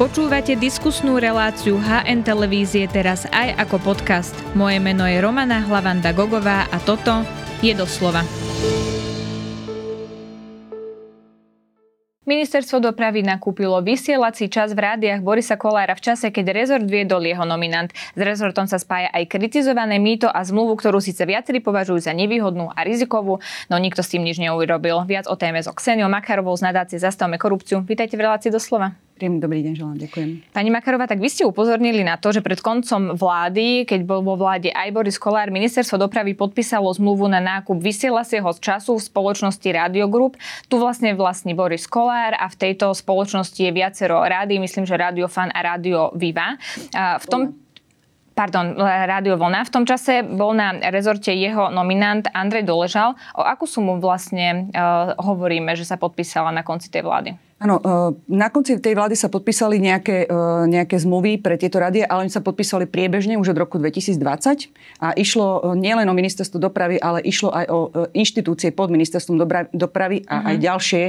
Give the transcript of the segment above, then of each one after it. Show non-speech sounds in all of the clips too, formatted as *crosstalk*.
Počúvate diskusnú reláciu HN Televízie teraz aj ako podcast. Moje meno je Romana Hlavanda Gogová a toto je doslova. Ministerstvo dopravy nakúpilo vysielací čas v rádiách Borisa Kolára v čase, keď rezort viedol jeho nominant. S rezortom sa spája aj kritizované mýto a zmluvu, ktorú síce viacerí považujú za nevýhodnú a rizikovú, no nikto s tým nič neurobil. Viac o téme so Kseniou Makarovou z nadácie Zastavme korupciu. Vítajte v relácii doslova. Príjemný dobrý deň, želám, ďakujem. Pani Makarová, tak vy ste upozornili na to, že pred koncom vlády, keď bol vo vláde aj Boris Kolár, ministerstvo dopravy podpísalo zmluvu na nákup vysielacieho času v spoločnosti Radio Group. Tu vlastne vlastní Boris Kolár a v tejto spoločnosti je viacero rádií, myslím, že Radio Fan a Radio Viva. V tom, pardon, Rádio Vlna. V tom čase bol na rezorte jeho nominant Andrej Doležal. O akú sumu vlastne uh, hovoríme, že sa podpísala na konci tej vlády? Áno, e, na konci tej vlády sa podpísali nejaké, e, nejaké zmluvy pre tieto radie, ale oni sa podpísali priebežne už od roku 2020 a išlo e, nielen o ministerstvo dopravy, ale išlo aj o inštitúcie pod ministerstvom dopravy a uh-huh. aj ďalšie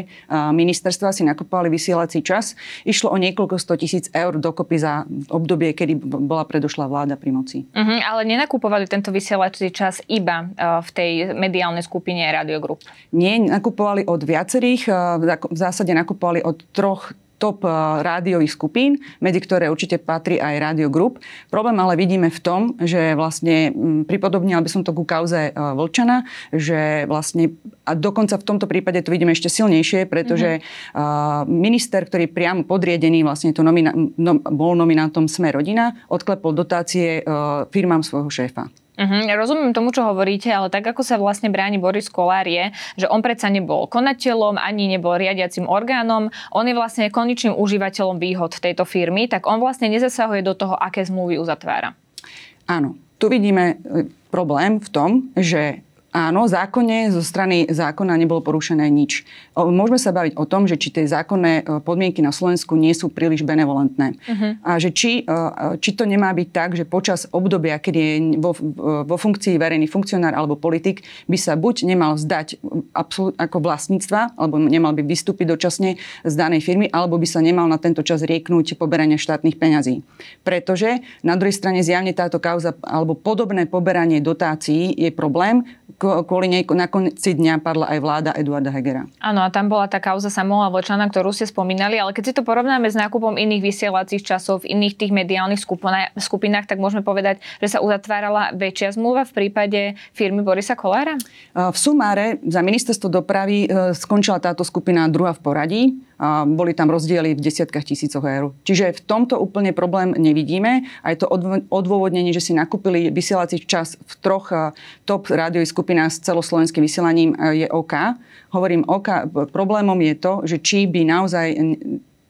ministerstva si nakupovali vysielací čas. Išlo o niekoľko sto tisíc eur dokopy za obdobie, kedy bola predošla vláda pri moci. Uh-huh, ale nenakupovali tento vysielací čas iba v tej mediálnej skupine Radio Group? Nie, nakupovali od viacerých. V zásade nakupovali od troch top eh, rádiových skupín, medzi ktoré určite patrí aj Radio Group. Problém ale vidíme v tom, že vlastne, mm, pripodobnila by som to ku kauze eh, Vlčana, že vlastne, a dokonca v tomto prípade to vidíme ešte silnejšie, pretože mm-hmm. minister, ktorý priamo podriedený, vlastne to nomina, no, bol nominantom Sme rodina, odklepol dotácie firmám svojho šéfa. Uh-huh, ja rozumiem tomu, čo hovoríte, ale tak ako sa vlastne bráni Boris Kolár je, že on predsa nebol konateľom, ani nebol riadiacim orgánom, on je vlastne konečným užívateľom výhod tejto firmy, tak on vlastne nezasahuje do toho, aké zmluvy uzatvára. Áno, tu vidíme e, problém v tom, že Áno, zákonne zo strany zákona nebolo porušené nič. Môžeme sa baviť o tom, že či tie zákonné e, podmienky na Slovensku nie sú príliš benevolentné. Uh-huh. A že či, e, či to nemá byť tak, že počas obdobia, keď je vo, vo funkcii verejný funkcionár alebo politik, by sa buď nemal vzdať absolút, ako vlastníctva, alebo nemal by vystúpiť dočasne z danej firmy, alebo by sa nemal na tento čas rieknúť poberania štátnych peňazí. Pretože na druhej strane zjavne táto kauza alebo podobné poberanie dotácií je problém, kvôli nej na konci dňa padla aj vláda Eduarda Hegera. Áno, a tam bola tá kauza Samuela Vlčana, ktorú ste spomínali, ale keď si to porovnáme s nákupom iných vysielacích časov v iných tých mediálnych skupinách, tak môžeme povedať, že sa uzatvárala väčšia zmluva v prípade firmy Borisa Kolára? V sumáre za ministerstvo dopravy e, skončila táto skupina druhá v poradí boli tam rozdiely v desiatkách tisícoch eur. Čiže v tomto úplne problém nevidíme a je to odôvodnenie, že si nakúpili vysielací čas v troch top rádiových skupinách s celoslovenským vysielaním je OK. Hovorím OK, problémom je to, že či by naozaj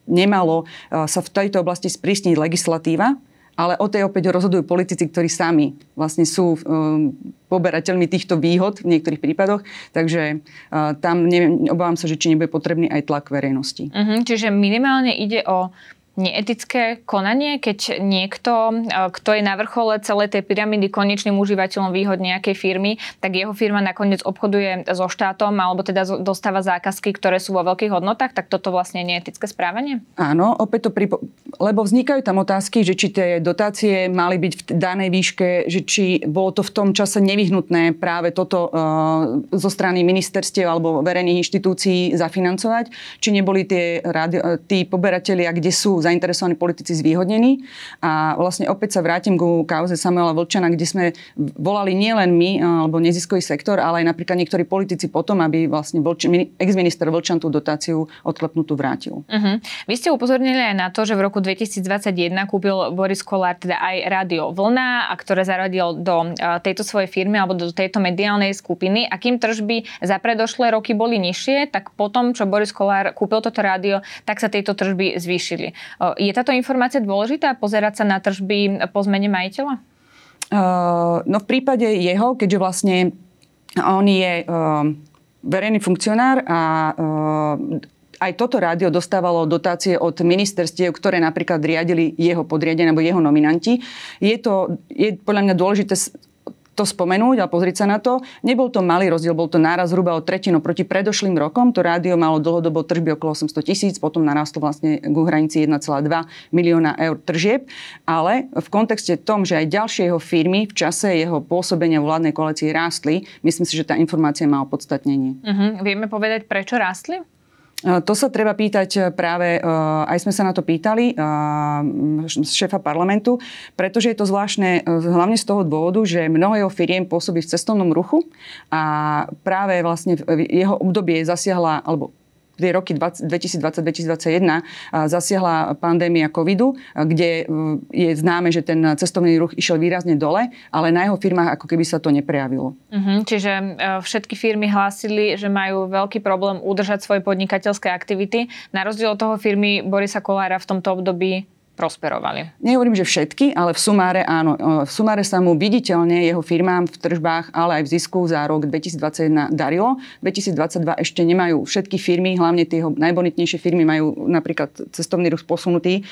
nemalo sa v tejto oblasti sprísniť legislatíva, ale o tej opäť rozhodujú politici, ktorí sami vlastne sú um, poberateľmi týchto výhod v niektorých prípadoch, takže uh, tam neviem, obávam sa, že či nebude potrebný aj tlak verejnosti. Uh-huh, čiže minimálne ide o neetické konanie, keď niekto, e, kto je na vrchole celej tej pyramidy konečným užívateľom výhod nejakej firmy, tak jeho firma nakoniec obchoduje so štátom alebo teda dostáva zákazky, ktoré sú vo veľkých hodnotách, tak toto vlastne je etické správanie? Áno, opäť to pripo- lebo vznikajú tam otázky, že či tie dotácie mali byť v danej výške, že či bolo to v tom čase nevyhnutné práve toto uh, zo strany ministerstiev alebo verejných inštitúcií zafinancovať, či neboli tie radio, tí poberatelia, kde sú zainteresovaní politici zvýhodnení. A vlastne opäť sa vrátim ku kauze Samuela Vlčana, kde sme volali nielen my, alebo neziskový sektor, ale aj napríklad niektorí politici potom, aby vlastne Vlč, ex-minister Vlčan tú dotáciu odklepnutú vrátil. Uh-huh. Vy ste upozornili aj na to, že v roku 2021 kúpil Boris Kolár teda aj rádio Vlna, a ktoré zaradil do tejto svojej firmy alebo do tejto mediálnej skupiny. A kým tržby za predošlé roky boli nižšie, tak potom, čo Boris Kolár kúpil toto rádio, tak sa tieto tržby zvýšili. Je táto informácia dôležitá, pozerať sa na tržby po zmene majiteľa? No v prípade jeho, keďže vlastne on je verejný funkcionár a aj toto rádio dostávalo dotácie od ministerstiev, ktoré napríklad riadili jeho podriadenie alebo jeho nominanti. Je to je podľa mňa dôležité to spomenúť a pozrieť sa na to. Nebol to malý rozdiel, bol to náraz zhruba o tretinu proti predošlým rokom. To rádio malo dlhodobo tržby okolo 800 tisíc, potom narastlo vlastne k hranici 1,2 milióna eur tržieb. Ale v kontexte tom, že aj ďalšie jeho firmy v čase jeho pôsobenia vládnej koalícii rástli, myslím si, že tá informácia má opodstatnenie. Uh-huh. Vieme povedať, prečo rástli? To sa treba pýtať e, práve, e, aj sme sa na to pýtali šéfa parlamentu, pretože je to zvláštne hlavne z toho dôvodu, že mnoho jeho firiem pôsobí v cestovnom ruchu a práve vlastne jeho obdobie zasiahla, alebo tie roky 2020-2021 zasiahla pandémia covidu, kde je známe, že ten cestovný ruch išiel výrazne dole, ale na jeho firmách ako keby sa to neprejavilo. Uh-huh, čiže e, všetky firmy hlásili, že majú veľký problém udržať svoje podnikateľské aktivity. Na rozdiel od toho firmy Borisa Kolára v tomto období prosperovali. Nehovorím, že všetky, ale v sumáre áno. V sumáre sa mu viditeľne jeho firmám v tržbách, ale aj v zisku za rok 2021 darilo. 2022 ešte nemajú všetky firmy, hlavne tie najbonitnejšie firmy majú napríklad cestovný ruch posunutý,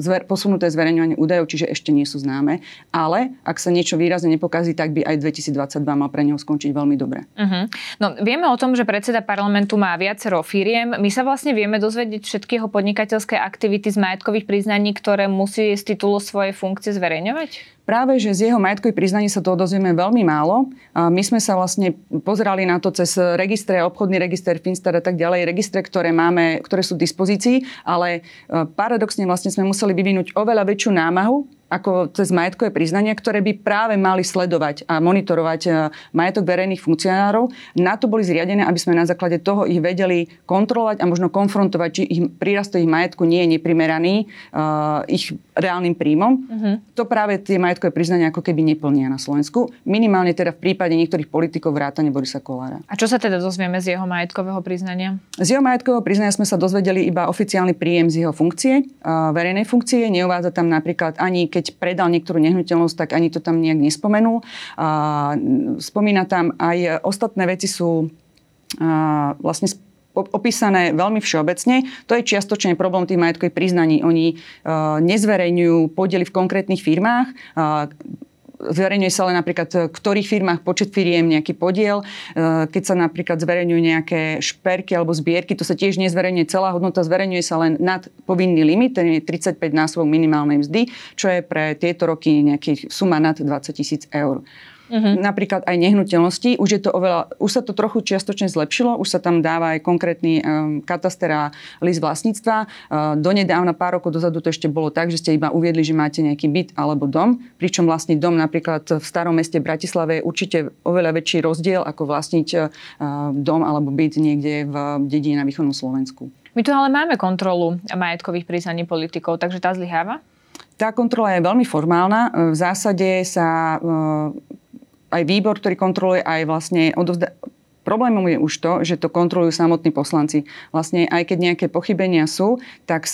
zver, posunuté zverejňovanie údajov, čiže ešte nie sú známe. Ale ak sa niečo výrazne nepokazí, tak by aj 2022 mal pre neho skončiť veľmi dobre. Uh-huh. No, vieme o tom, že predseda parlamentu má viacero firiem. My sa vlastne vieme dozvedieť všetky jeho podnikateľské aktivity z majetkových priznaní priznaní, ktoré musí z titulu svojej funkcie zverejňovať? Práve, že z jeho majetkových priznaní sa to dozvieme veľmi málo. My sme sa vlastne pozerali na to cez registre, obchodný register, Finstar a tak ďalej, registre, ktoré máme, ktoré sú v dispozícii, ale e, paradoxne vlastne sme museli vyvinúť oveľa väčšiu námahu, ako cez majetkové priznania, ktoré by práve mali sledovať a monitorovať e, majetok verejných funkcionárov. Na to boli zriadené, aby sme na základe toho ich vedeli kontrolovať a možno konfrontovať, či ich prírast ich majetku nie je neprimeraný uh, ich reálnym príjmom. Uh-huh. To práve tie majetkové priznania ako keby neplnia na Slovensku. Minimálne teda v prípade niektorých politikov vrátane Borisa Kolára. A čo sa teda dozvieme z jeho majetkového priznania? Z jeho majetkového priznania sme sa dozvedeli iba oficiálny príjem z jeho funkcie, uh, verejnej funkcie. Neuvádza tam napríklad ani keď predal niektorú nehnuteľnosť, tak ani to tam nejak nespomenul. A spomína tam aj ostatné veci sú a, vlastne opísané veľmi všeobecne. To je čiastočne problém tých majetkových priznaní. Oni nezverejňujú podiely v konkrétnych firmách. Zverejňuje sa len napríklad v ktorých firmách počet firiem nejaký podiel. E, keď sa napríklad zverejňujú nejaké šperky alebo zbierky, to sa tiež nezverejňuje celá hodnota, zverejňuje sa len nad povinný limit, ten je 35 násobok minimálnej mzdy, čo je pre tieto roky nejaký suma nad 20 tisíc eur. Uh-huh. Napríklad aj nehnuteľnosti. Už, je to oveľa, už sa to trochu čiastočne zlepšilo, už sa tam dáva aj konkrétny um, kataster a list vlastníctva. Uh, donedávna pár rokov dozadu to ešte bolo tak, že ste iba uviedli, že máte nejaký byt alebo dom, pričom vlastniť dom napríklad v starom meste Bratislave je určite oveľa väčší rozdiel ako vlastniť uh, dom alebo byt niekde v dedine na východnom Slovensku. My tu ale máme kontrolu majetkových priznaní politikov, takže tá zlyháva? Tá kontrola je veľmi formálna. V zásade sa aj výbor, ktorý kontroluje, aj vlastne odovzda- Problémom je už to, že to kontrolujú samotní poslanci. Vlastne aj keď nejaké pochybenia sú, tak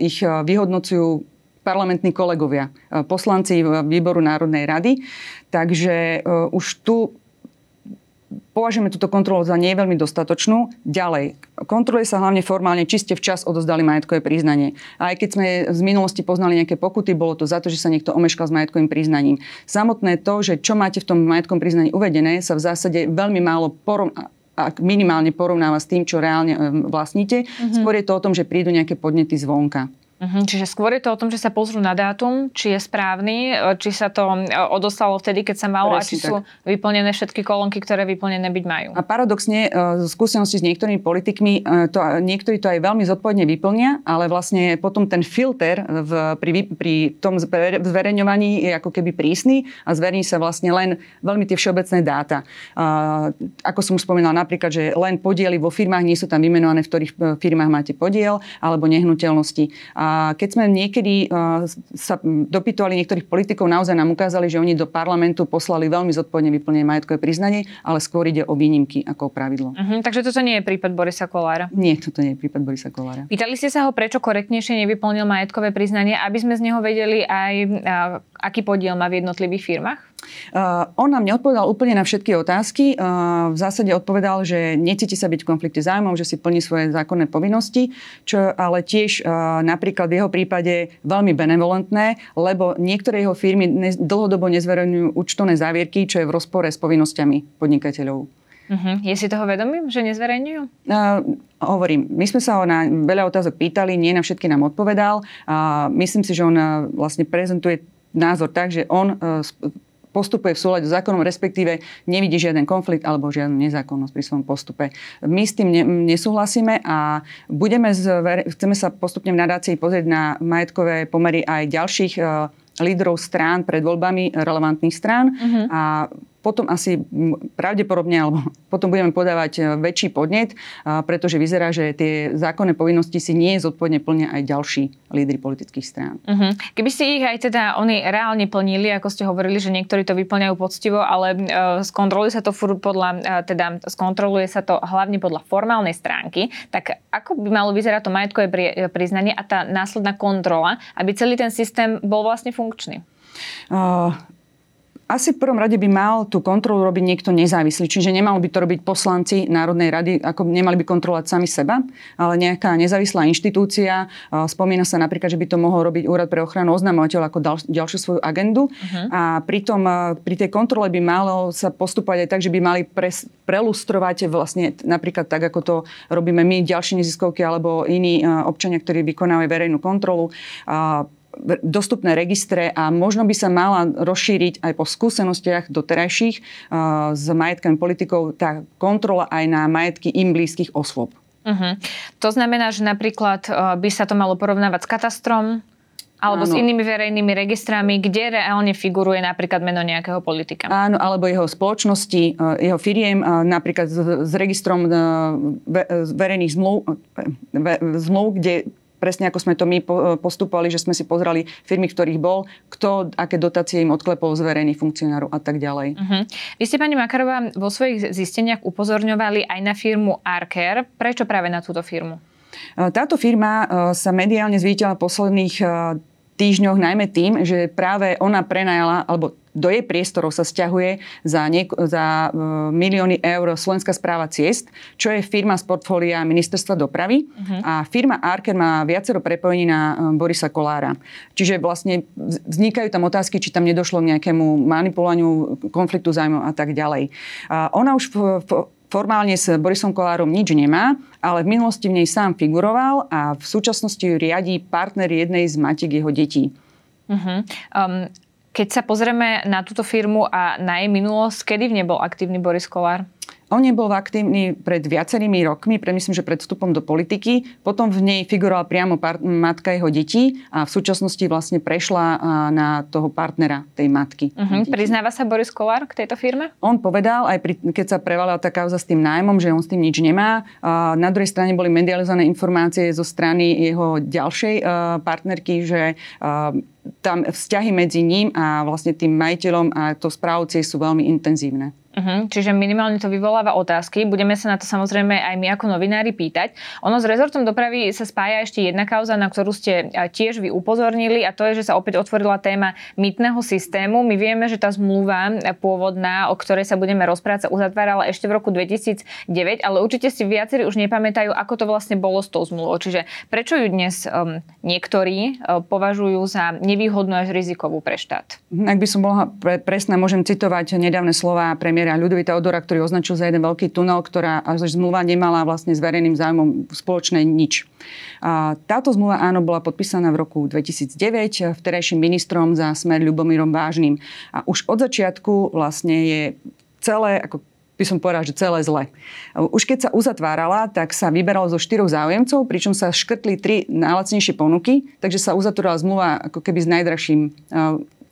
ich e, vyhodnocujú parlamentní kolegovia, e, poslanci výboru Národnej rady. Takže e, už tu považujeme túto kontrolu za nie veľmi dostatočnú. Ďalej, kontroluje sa hlavne formálne, či ste včas odozdali majetkové priznanie. A aj keď sme z minulosti poznali nejaké pokuty, bolo to za to, že sa niekto omeškal s majetkovým priznaním. Samotné to, že čo máte v tom majetkovom priznaní uvedené, sa v zásade veľmi málo porom- ak minimálne porovnáva s tým, čo reálne vlastníte. Mm-hmm. Skôr je to o tom, že prídu nejaké podnety zvonka. Uh-huh, čiže skôr je to o tom, že sa pozrú na dátum, či je správny, e, či sa to e, odoslalo vtedy, keď sa malo Presne a či tak. sú vyplnené všetky kolónky, ktoré vyplnené byť majú. A paradoxne, e, z skúsenosti s niektorými politikmi, to, niektorí to aj veľmi zodpovedne vyplnia, ale vlastne potom ten filter v, pri, pri tom zverejňovaní je ako keby prísny a zverejní sa vlastne len veľmi tie všeobecné dáta. Ako som už spomínala, napríklad, že len podiely vo firmách nie sú tam vymenované, v ktorých firmách máte podiel, alebo nehnuteľnosti. A a keď sme niekedy uh, sa dopytovali niektorých politikov, naozaj nám ukázali, že oni do parlamentu poslali veľmi zodpovedne vyplnenie majetkové priznanie, ale skôr ide o výnimky ako o pravidlo. Uh-huh, takže toto nie je prípad Borisa Kolára? Nie, toto nie je prípad Borisa Kolára. Pýtali ste sa ho, prečo korektnejšie nevyplnil majetkové priznanie, aby sme z neho vedeli aj aký podiel má v jednotlivých firmách? Uh, on nám neodpovedal úplne na všetky otázky. Uh, v zásade odpovedal, že necíti sa byť v konflikte zájmov, že si plní svoje zákonné povinnosti, čo ale tiež uh, napríklad v jeho prípade veľmi benevolentné, lebo niektoré jeho firmy ne, dlhodobo nezverejňujú účtovné závierky, čo je v rozpore s povinnosťami podnikateľov. Uh-huh. Je si toho vedomý, že nezverejňujú? Uh, hovorím, my sme sa ho na veľa otázok pýtali, nie na všetky nám odpovedal. Uh, myslím si, že on uh, vlastne prezentuje názor tak, že on uh, postupuje v súlade s zákonom, respektíve nevidí žiaden konflikt alebo žiadnu nezákonnosť pri svojom postupe. My s tým ne, nesúhlasíme a budeme zver, chceme sa postupne v nadácii pozrieť na majetkové pomery aj ďalších uh, lídrov strán pred voľbami relevantných strán uh-huh. a potom asi pravdepodobne, alebo *laughs* potom budeme podávať e, väčší podnet, pretože vyzerá, že tie zákonné povinnosti si nie zodpovedne plnia aj ďalší lídry politických strán. Uh-huh. Keby ste ich aj teda oni reálne plnili, ako ste hovorili, že niektorí to vyplňajú poctivo, ale uh, skontroluje sa to furt podľa, uh, teda skontroluje sa to hlavne podľa formálnej stránky, tak ako by malo vyzerať to majetkové priznanie a tá následná kontrola, aby celý ten systém bol vlastne funkčný? Uh, asi v prvom rade by mal tú kontrolu robiť niekto nezávislý, čiže nemal by to robiť poslanci Národnej rady, ako nemali by kontrolovať sami seba, ale nejaká nezávislá inštitúcia. Spomína sa napríklad, že by to mohol robiť Úrad pre ochranu oznamovateľov ako dal, ďalšiu svoju agendu. Uh-huh. A pritom pri tej kontrole by malo sa postupovať aj tak, že by mali pres, prelustrovať vlastne napríklad tak, ako to robíme my, ďalšie neziskovky alebo iní občania, ktorí vykonávajú verejnú kontrolu dostupné registre a možno by sa mala rozšíriť aj po skúsenostiach doterajších uh, s majetkami politikov tá kontrola aj na majetky im blízkych osôb. Uh-huh. To znamená, že napríklad uh, by sa to malo porovnávať s katastrom, alebo Áno. s inými verejnými registrami, kde reálne figuruje napríklad meno nejakého politika. Áno, alebo jeho spoločnosti, uh, jeho firiem, napríklad s, s registrom verejných zmluv, zmluv, kde presne ako sme to my postupovali, že sme si pozreli firmy, ktorých bol, kto, aké dotácie im odklepol z verejných funkcionárov a tak ďalej. Uh-huh. Vy ste, pani Makarová, vo svojich zisteniach upozorňovali aj na firmu Arcare. Prečo práve na túto firmu? Táto firma e, sa mediálne zvítila posledných e, týždňoch najmä tým, že práve ona prenajala, alebo do jej priestorov sa stiahuje za, niek- za uh, milióny eur Slovenská správa ciest, čo je firma z portfólia Ministerstva dopravy. Uh-huh. A firma Arker má viacero prepojení na uh, Borisa Kolára. Čiže vlastne vznikajú tam otázky, či tam nedošlo k nejakému manipulovaniu konfliktu zájmov a tak ďalej. Uh, ona už v, v, formálne s Borisom Kolárom nič nemá, ale v minulosti v nej sám figuroval a v súčasnosti ju riadí partner jednej z matiek jeho detí. Uh-huh. Um, keď sa pozrieme na túto firmu a na jej minulosť, kedy v nej bol aktívny Boris Kolár? On nebol aktívny pred viacerými rokmi, pre myslím, že pred vstupom do politiky. Potom v nej figurovala priamo par- matka jeho detí a v súčasnosti vlastne prešla na toho partnera tej matky. Uh-huh. Priznáva sa Boris Kolár k tejto firme? On povedal, aj pri, keď sa prevalila tá kauza s tým nájmom, že on s tým nič nemá. A na druhej strane boli medializované informácie zo strany jeho ďalšej partnerky, že tam vzťahy medzi ním a vlastne tým majiteľom a to správcie sú veľmi intenzívne. Uh-huh, čiže minimálne to vyvoláva otázky. Budeme sa na to samozrejme aj my ako novinári pýtať. Ono s rezortom dopravy sa spája ešte jedna kauza, na ktorú ste tiež vy upozornili a to je, že sa opäť otvorila téma mýtneho systému. My vieme, že tá zmluva pôvodná, o ktorej sa budeme rozprávať, sa uzatvárala ešte v roku 2009, ale určite si viacerí už nepamätajú, ako to vlastne bolo s tou zmluvou. Čiže prečo ju dnes um, niektorí um, považujú za nevýhodnú až rizikovú pre štát? Ak by som bola pre, presná, môžem citovať nedávne slova premiéra Ľudovita Odora, ktorý označil za jeden veľký tunel, ktorá až zmluva nemala vlastne s verejným zájmom spoločné nič. A táto zmluva áno bola podpísaná v roku 2009 vterejším ministrom za smer Ľubomírom Vážnym. A už od začiatku vlastne je celé, ako by som povedal, že celé zle. Už keď sa uzatvárala, tak sa vyberalo zo štyroch záujemcov, pričom sa škrtli tri najlacnejšie ponuky, takže sa uzatvorila zmluva ako keby s najdražším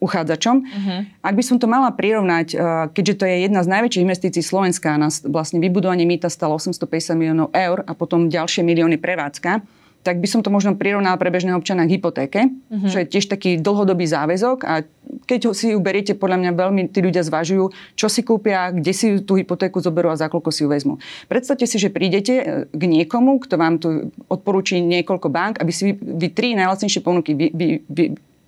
uchádzačom. Uh-huh. Ak by som to mala prirovnať, eh, keďže to je jedna z najväčších investícií Slovenska, nás vlastne vybudovanie mýta stalo 850 miliónov eur a potom ďalšie milióny prevádzka, tak by som to možno prirovnala pre bežného občana k hypotéke, uh-huh. čo je tiež taký dlhodobý záväzok a keď si ju beriete, podľa mňa veľmi tí ľudia zvažujú, čo si kúpia, kde si tú hypotéku zoberú a za koľko si ju vezmu. Predstavte si, že prídete eh, k niekomu, kto vám tu odporúči niekoľko bank, aby si vy, vy tri najlacnejšie ponuky vy, vy, vy,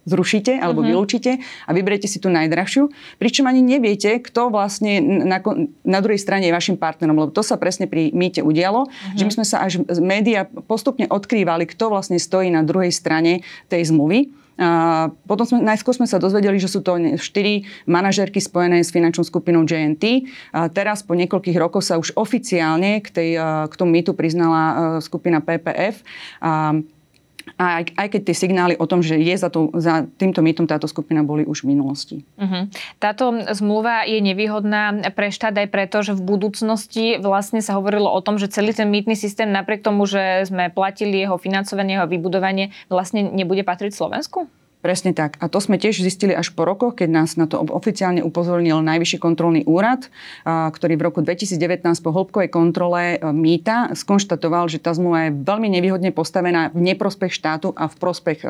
zrušíte alebo uh-huh. vylúčite a vyberiete si tú najdrahšiu, pričom ani neviete, kto vlastne na, na druhej strane je vašim partnerom, lebo to sa presne pri mýte udialo, uh-huh. že my sme sa až média postupne odkrývali, kto vlastne stojí na druhej strane tej zmluvy. A potom sme, najskôr sme sa dozvedeli, že sú to štyri manažerky spojené s finančnou skupinou JNT. A teraz po niekoľkých rokoch sa už oficiálne k, tej, k tomu mýtu priznala skupina PPF. A a aj, aj keď tie signály o tom, že je za, to, za týmto mýtom táto skupina boli už v minulosti. Uh-huh. Táto zmluva je nevýhodná pre štát aj preto, že v budúcnosti vlastne sa hovorilo o tom, že celý ten mýtny systém napriek tomu, že sme platili jeho financovanie, jeho vybudovanie, vlastne nebude patriť Slovensku? Presne tak. A to sme tiež zistili až po rokoch, keď nás na to oficiálne upozornil Najvyšší kontrolný úrad, ktorý v roku 2019 po hĺbkovej kontrole e, mýta skonštatoval, že tá zmluva je veľmi nevýhodne postavená v neprospech štátu a v prospech e,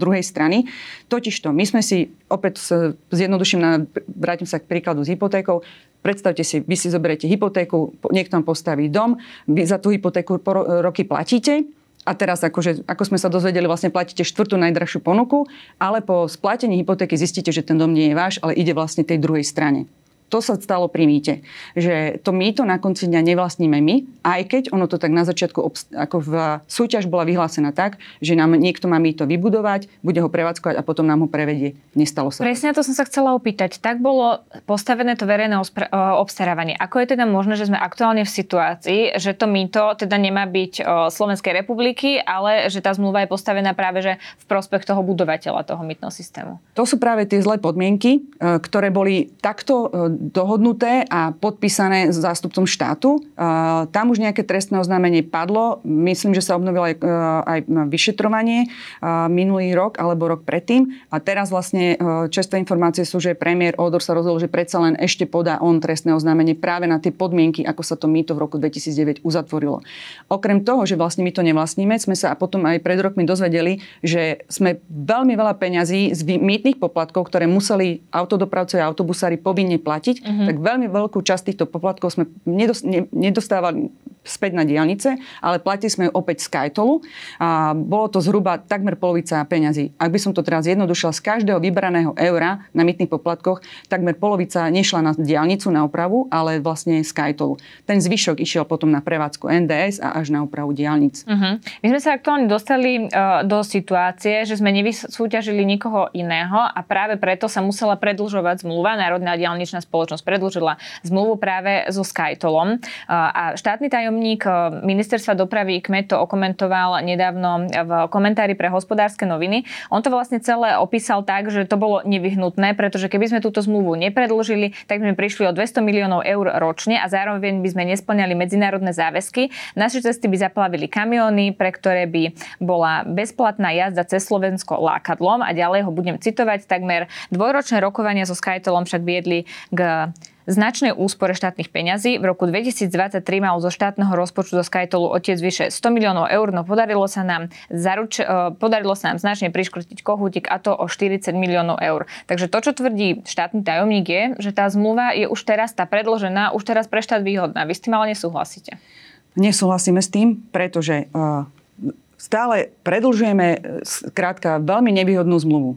druhej strany. Totižto, my sme si, opäť zjednoduším, vrátim sa k príkladu s hypotékou, Predstavte si, vy si zoberiete hypotéku, niekto vám postaví dom, vy za tú hypotéku po roky platíte, a teraz akože, ako sme sa dozvedeli, vlastne platíte štvrtú najdrahšiu ponuku, ale po splatení hypotéky zistíte, že ten dom nie je váš, ale ide vlastne tej druhej strane to sa stalo pri mýte. Že to mýto na konci dňa nevlastníme my, aj keď ono to tak na začiatku ako v súťaž bola vyhlásená tak, že nám niekto má mýto vybudovať, bude ho prevádzkovať a potom nám ho prevedie. Nestalo sa. Presne to som sa chcela opýtať. Tak bolo postavené to verejné obstarávanie. Ako je teda možné, že sme aktuálne v situácii, že to mýto teda nemá byť Slovenskej republiky, ale že tá zmluva je postavená práve že v prospech toho budovateľa toho mýtneho systému? To sú práve tie zlé podmienky, e, ktoré boli takto e, dohodnuté a podpísané s zástupcom štátu. Tam už nejaké trestné oznámenie padlo. Myslím, že sa obnovilo aj, e, aj vyšetrovanie e, minulý rok alebo rok predtým. A teraz vlastne e, časté informácie sú, že premiér Odor sa rozhodol, že predsa len ešte podá on trestné oznámenie práve na tie podmienky, ako sa to mýto v roku 2009 uzatvorilo. Okrem toho, že vlastne my to nevlastníme, sme sa potom aj pred rokmi dozvedeli, že sme veľmi veľa peňazí z mýtnych poplatkov, ktoré museli autodopravcovia a autobusári povinne platiť, platiť, uh-huh. tak veľmi veľkú časť týchto poplatkov sme nedostávali späť na diálnice, ale platili sme ju opäť z Kajtolu a bolo to zhruba takmer polovica peňazí. Ak by som to teraz zjednodušila, z každého vybraného eura na mytných poplatkoch, takmer polovica nešla na diálnicu, na opravu, ale vlastne z Kajtolu. Ten zvyšok išiel potom na prevádzku NDS a až na opravu diálnic. Uh-huh. My sme sa aktuálne dostali uh, do situácie, že sme nevysúťažili nikoho iného a práve preto sa musela predlžovať zmluva. Národná diálničná spoločnosť predlžila zmluvu práve so Skytolom. Uh, a štátny tajom tajomník eh, ministerstva dopravy Kmet to okomentoval nedávno v komentári pre hospodárske noviny. On to vlastne celé opísal tak, že to bolo nevyhnutné, pretože keby sme túto zmluvu nepredlžili, tak by sme prišli o 200 miliónov eur ročne a zároveň by sme nesplňali medzinárodné záväzky. Naše cesty by zaplavili kamióny, pre ktoré by bola bezplatná jazda cez Slovensko lákadlom a ďalej ho budem citovať. Takmer dvojročné rokovania so Skytelom však viedli k značnej úspore štátnych peňazí. V roku 2023 mal zo štátneho rozpočtu do Skytolu otec vyše 100 miliónov eur, no podarilo sa nám, zaruč- e, podarilo sa nám značne priškrtiť kohútik a to o 40 miliónov eur. Takže to, čo tvrdí štátny tajomník je, že tá zmluva je už teraz, tá predložená, už teraz pre štát výhodná. Vy s tým ale nesúhlasíte. Nesúhlasíme s tým, pretože uh, stále predlžujeme e, krátka veľmi nevýhodnú zmluvu.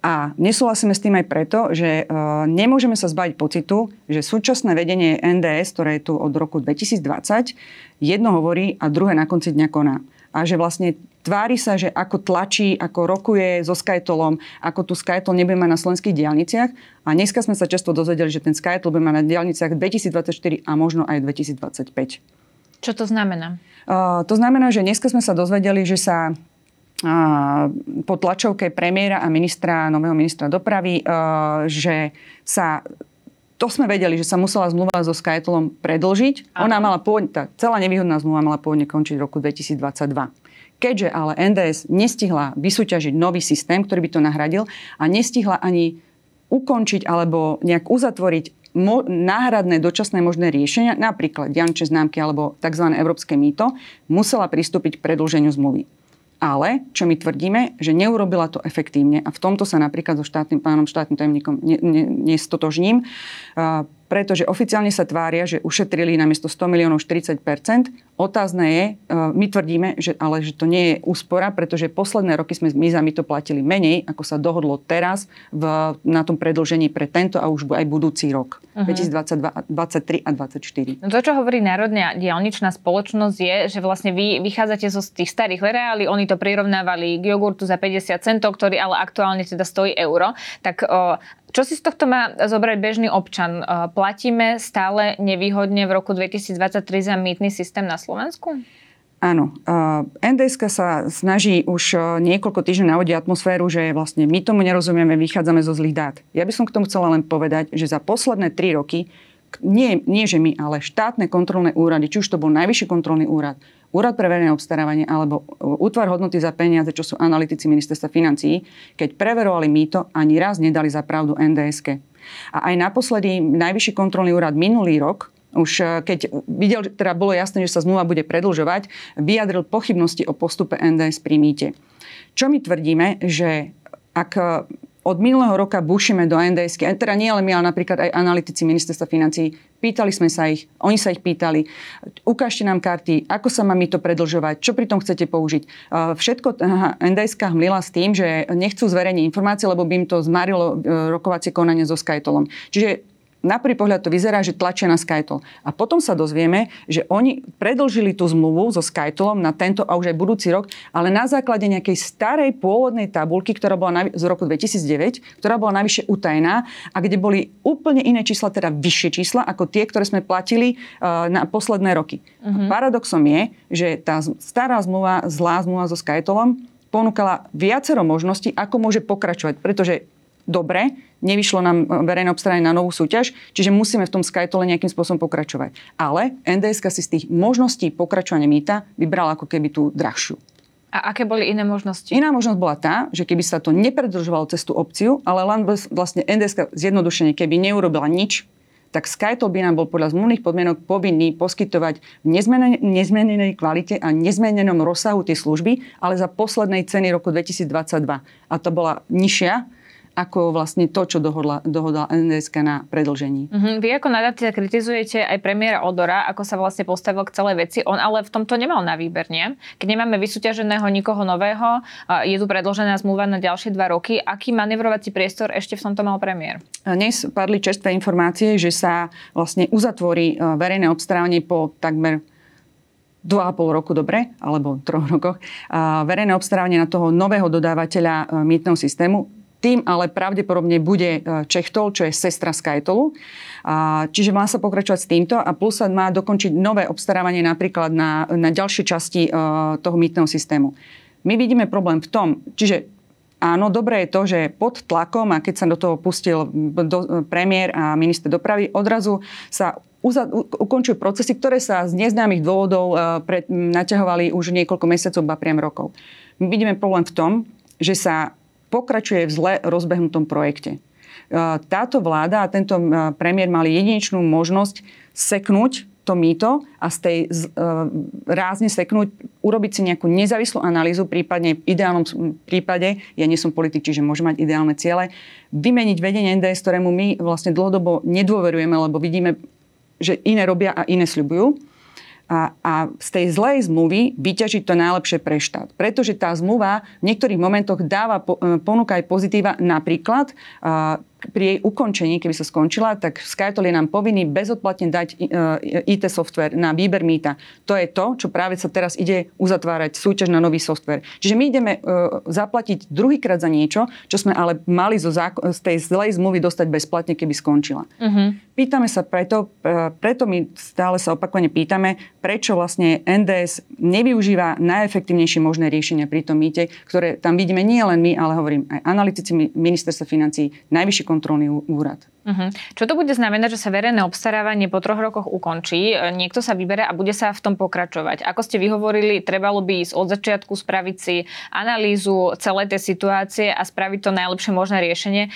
A nesúhlasíme s tým aj preto, že uh, nemôžeme sa zbaviť pocitu, že súčasné vedenie NDS, ktoré je tu od roku 2020, jedno hovorí a druhé na konci dňa koná. A že vlastne tvári sa, že ako tlačí, ako rokuje so Skytolom, ako tu Skytol nebude mať na slovenských diálniciach. A dneska sme sa často dozvedeli, že ten Skytol bude mať na diálniciach 2024 a možno aj 2025. Čo to znamená? Uh, to znamená, že dneska sme sa dozvedeli, že sa po tlačovke premiéra a ministra, nového ministra dopravy, že sa to sme vedeli, že sa musela zmluva so Skytlom predlžiť. Ona mala pôvodne, tá celá nevýhodná zmluva mala pôvodne končiť v roku 2022. Keďže ale NDS nestihla vysúťažiť nový systém, ktorý by to nahradil a nestihla ani ukončiť alebo nejak uzatvoriť mo- náhradné dočasné možné riešenia, napríklad dianče známky alebo tzv. európske mýto, musela pristúpiť k predlženiu zmluvy. Ale, čo my tvrdíme, že neurobila to efektívne a v tomto sa napríklad so štátnym pánom štátnym tajomníkom nestotožním. Pretože oficiálne sa tvária, že ušetrili namiesto 100 miliónov 40% Otázne je, e, my tvrdíme, že, ale že to nie je úspora, pretože posledné roky sme my za my to platili menej, ako sa dohodlo teraz v, na tom predlžení pre tento a už aj budúci rok, uh-huh. 2022, 2023 a 2024. No to, čo hovorí Národná dielničná spoločnosť je, že vlastne vy vychádzate zo tých starých reálí, oni to prirovnávali k jogurtu za 50 centov, ktorý ale aktuálne teda stojí euro. Tak čo si z tohto má zobrať bežný občan? Platíme stále nevýhodne v roku 2023 za mýtny systém na Slovensku? Áno. NDS sa snaží už niekoľko týždňov navodiť atmosféru, že vlastne my tomu nerozumieme, vychádzame zo zlých dát. Ja by som k tomu chcela len povedať, že za posledné tri roky, nie, nie že my, ale štátne kontrolné úrady, či už to bol najvyšší kontrolný úrad, Úrad pre verejné obstarávanie alebo útvar hodnoty za peniaze, čo sú analytici ministerstva financií, keď preverovali mýto, ani raz nedali za pravdu NDSK. A aj naposledy najvyšší kontrolný úrad minulý rok už eh, keď videl, teda bolo jasné, že sa zmluva bude predlžovať, vyjadril pochybnosti o postupe NDS pri mýte. Čo my tvrdíme, že ak od minulého roka bušíme do NDS, teda nie len my, ale napríklad aj analytici ministerstva financií, pýtali sme sa ich, oni sa ich pýtali, ukážte nám karty, ako sa má mi to predlžovať, čo pri tom chcete použiť. Všetko NDS hmlila s tým, že nechcú zverejniť informácie, lebo by im to zmarilo e, rokovacie konanie so Skytolom. Čiže na prvý pohľad to vyzerá, že tlačia na Skytol. A potom sa dozvieme, že oni predlžili tú zmluvu so Skytolom na tento a už aj budúci rok, ale na základe nejakej starej pôvodnej tabulky, ktorá bola z roku 2009, ktorá bola najvyššie utajená a kde boli úplne iné čísla, teda vyššie čísla ako tie, ktoré sme platili uh, na posledné roky. Uh-huh. paradoxom je, že tá stará zmluva, zlá zmluva so Skytolom ponúkala viacero možností, ako môže pokračovať, pretože dobre, nevyšlo nám verejné obstaranie na novú súťaž, čiže musíme v tom Skytole nejakým spôsobom pokračovať. Ale NDS si z tých možností pokračovania mýta vybrala ako keby tú drahšiu. A aké boli iné možnosti? Iná možnosť bola tá, že keby sa to nepredržovalo cez tú opciu, ale len vlastne NDS zjednodušene, keby neurobila nič, tak Skytol by nám bol podľa zmluvných podmienok povinný poskytovať v nezmenenej kvalite a nezmenenom rozsahu tie služby, ale za poslednej ceny roku 2022. A to bola nižšia, ako vlastne to, čo dohodla, dohodla NDSK na predlžení. Uh-huh. Vy ako nadácia kritizujete aj premiéra Odora, ako sa vlastne postavil k celej veci. On ale v tomto nemal na výber, nie? Keď nemáme vysúťaženého nikoho nového, je tu predlžená zmluva na ďalšie dva roky. Aký manevrovací priestor ešte v tomto mal premiér? Dnes padli čerstvé informácie, že sa vlastne uzatvorí e, verejné obstarávanie po takmer 2,5 roku, dobre, alebo 3 rokoch, verejné obstarávanie na toho nového dodávateľa e, mýtneho systému tým ale pravdepodobne bude e, Čechtol, čo je sestra Skytolu. Čiže má sa pokračovať s týmto a plus sa má dokončiť nové obstarávanie napríklad na, na ďalšie časti e, toho mýtneho systému. My vidíme problém v tom, čiže Áno, dobré je to, že pod tlakom a keď sa do toho pustil do, premiér a minister dopravy, odrazu sa ukončujú procesy, ktoré sa z neznámych dôvodov pred, naťahovali už niekoľko mesiacov, ba priam rokov. My vidíme problém v tom, že sa pokračuje v zle rozbehnutom projekte. Táto vláda a tento premiér mali jedinečnú možnosť seknúť to mýto a z tej rázne seknúť, urobiť si nejakú nezávislú analýzu, prípadne v ideálnom prípade, ja nie som politik, čiže môžem mať ideálne ciele, vymeniť vedenie NDS, ktorému my vlastne dlhodobo nedôverujeme, lebo vidíme, že iné robia a iné sľubujú a, a z tej zlej zmluvy vyťažiť to najlepšie pre štát. Pretože tá zmluva v niektorých momentoch dáva, ponúka aj pozitíva. Napríklad pri jej ukončení, keby sa skončila, tak Skytol je nám povinný bezodplatne dať IT e, software na výber mýta. To je to, čo práve sa teraz ide uzatvárať súťaž na nový software. Čiže my ideme e, zaplatiť druhýkrát za niečo, čo sme ale mali zo záko- z tej zlej zmluvy dostať bezplatne, keby skončila. Uh-huh. Pýtame sa preto, e, preto my stále sa opakovane pýtame, prečo vlastne NDS nevyužíva najefektívnejšie možné riešenia pri tom mýte, ktoré tam vidíme nie len my, ale hovorím aj analytici ministerstva financí, najvyšší kontrolný úrad. Uh-huh. Čo to bude znamenať, že sa verejné obstarávanie po troch rokoch ukončí, e, niekto sa vybere a bude sa v tom pokračovať? Ako ste vyhovorili, trebalo by ísť od začiatku, spraviť si analýzu celej tej situácie a spraviť to najlepšie možné riešenie. E,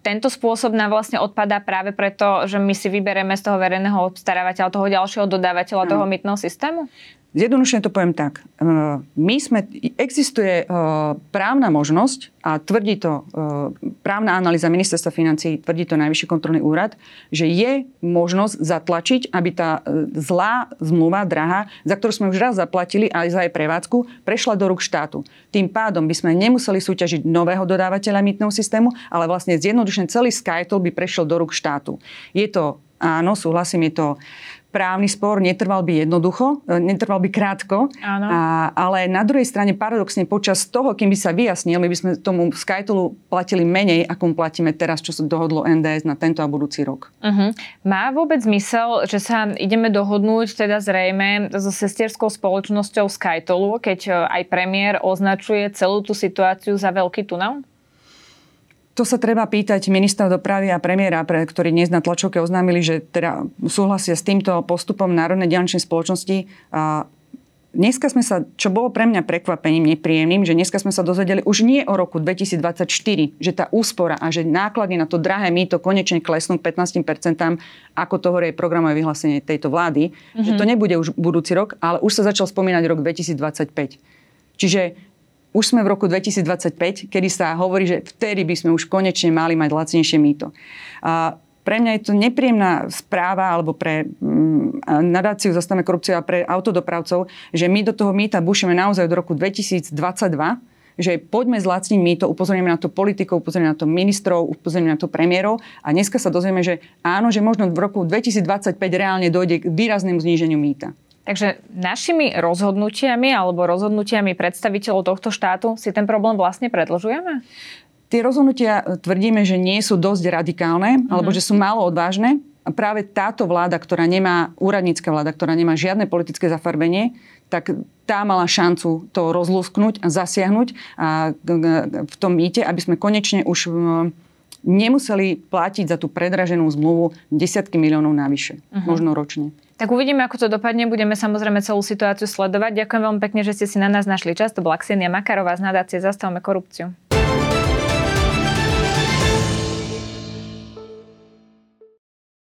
tento spôsob nám vlastne odpadá práve preto, že my si vybereme z toho verejného obstarávateľa, toho ďalšieho dodávateľa uh-huh. toho mytného systému? Zjednodušene to poviem tak. My sme, existuje e, právna možnosť a tvrdí to e, právna analýza ministerstva financí, tvrdí to Najvyšší kontrolný úrad, že je možnosť zatlačiť, aby tá zlá zmluva, drahá, za ktorú sme už raz zaplatili, aj za jej prevádzku, prešla do rúk štátu. Tým pádom by sme nemuseli súťažiť nového dodávateľa mýtneho systému, ale vlastne zjednodušene celý SkyToll by prešiel do rúk štátu. Je to Áno, súhlasím, je to právny spor netrval by jednoducho, e, netrval by krátko, Áno. A, ale na druhej strane paradoxne počas toho, kým by sa vyjasnil, my by sme tomu Skytolu platili menej, ako mu platíme teraz, čo sa dohodlo NDS na tento a budúci rok. Uh-huh. Má vôbec zmysel, že sa ideme dohodnúť teda zrejme so sestierskou spoločnosťou Skytolu, keď e, aj premiér označuje celú tú situáciu za veľký tunel? To sa treba pýtať ministra dopravy a premiéra, pre, ktorí dnes na tlačovke oznámili, že teda súhlasia s týmto postupom Národnej diaľničnej spoločnosti. A dneska sme sa, čo bolo pre mňa prekvapením, nepríjemným, že dneska sme sa dozvedeli už nie o roku 2024, že tá úspora a že náklady na to drahé mýto konečne klesnú k 15%, ako to hovorí programové vyhlásenie tejto vlády, mm-hmm. že to nebude už budúci rok, ale už sa začal spomínať rok 2025. Čiže už sme v roku 2025, kedy sa hovorí, že vtedy by sme už konečne mali mať lacnejšie mýto. A pre mňa je to nepríjemná správa, alebo pre mm, nadáciu Zastavme korupciu a pre autodopravcov, že my do toho mýta bušíme naozaj od roku 2022, že poďme zlacniť mýto, upozorňujeme na to politikov, upozorňujeme na to ministrov, upozorňujeme na to premiérov a dneska sa dozvieme, že áno, že možno v roku 2025 reálne dojde k výraznému zníženiu mýta. Takže našimi rozhodnutiami alebo rozhodnutiami predstaviteľov tohto štátu si ten problém vlastne predlžujeme? Tie rozhodnutia e, tvrdíme, že nie sú dosť radikálne mm-hmm. alebo že sú málo odvážne. A práve táto vláda, ktorá nemá, úradnícka vláda, ktorá nemá žiadne politické zafarbenie, tak tá mala šancu to rozlúsknuť a zasiahnuť a v tom mýte, aby sme konečne už nemuseli platiť za tú predraženú zmluvu desiatky miliónov navyše, uh-huh. možno ročne. Tak uvidíme, ako to dopadne. Budeme samozrejme celú situáciu sledovať. Ďakujem veľmi pekne, že ste si na nás našli čas. To bola Ksenia Makarová z nadácie Zastavme korupciu.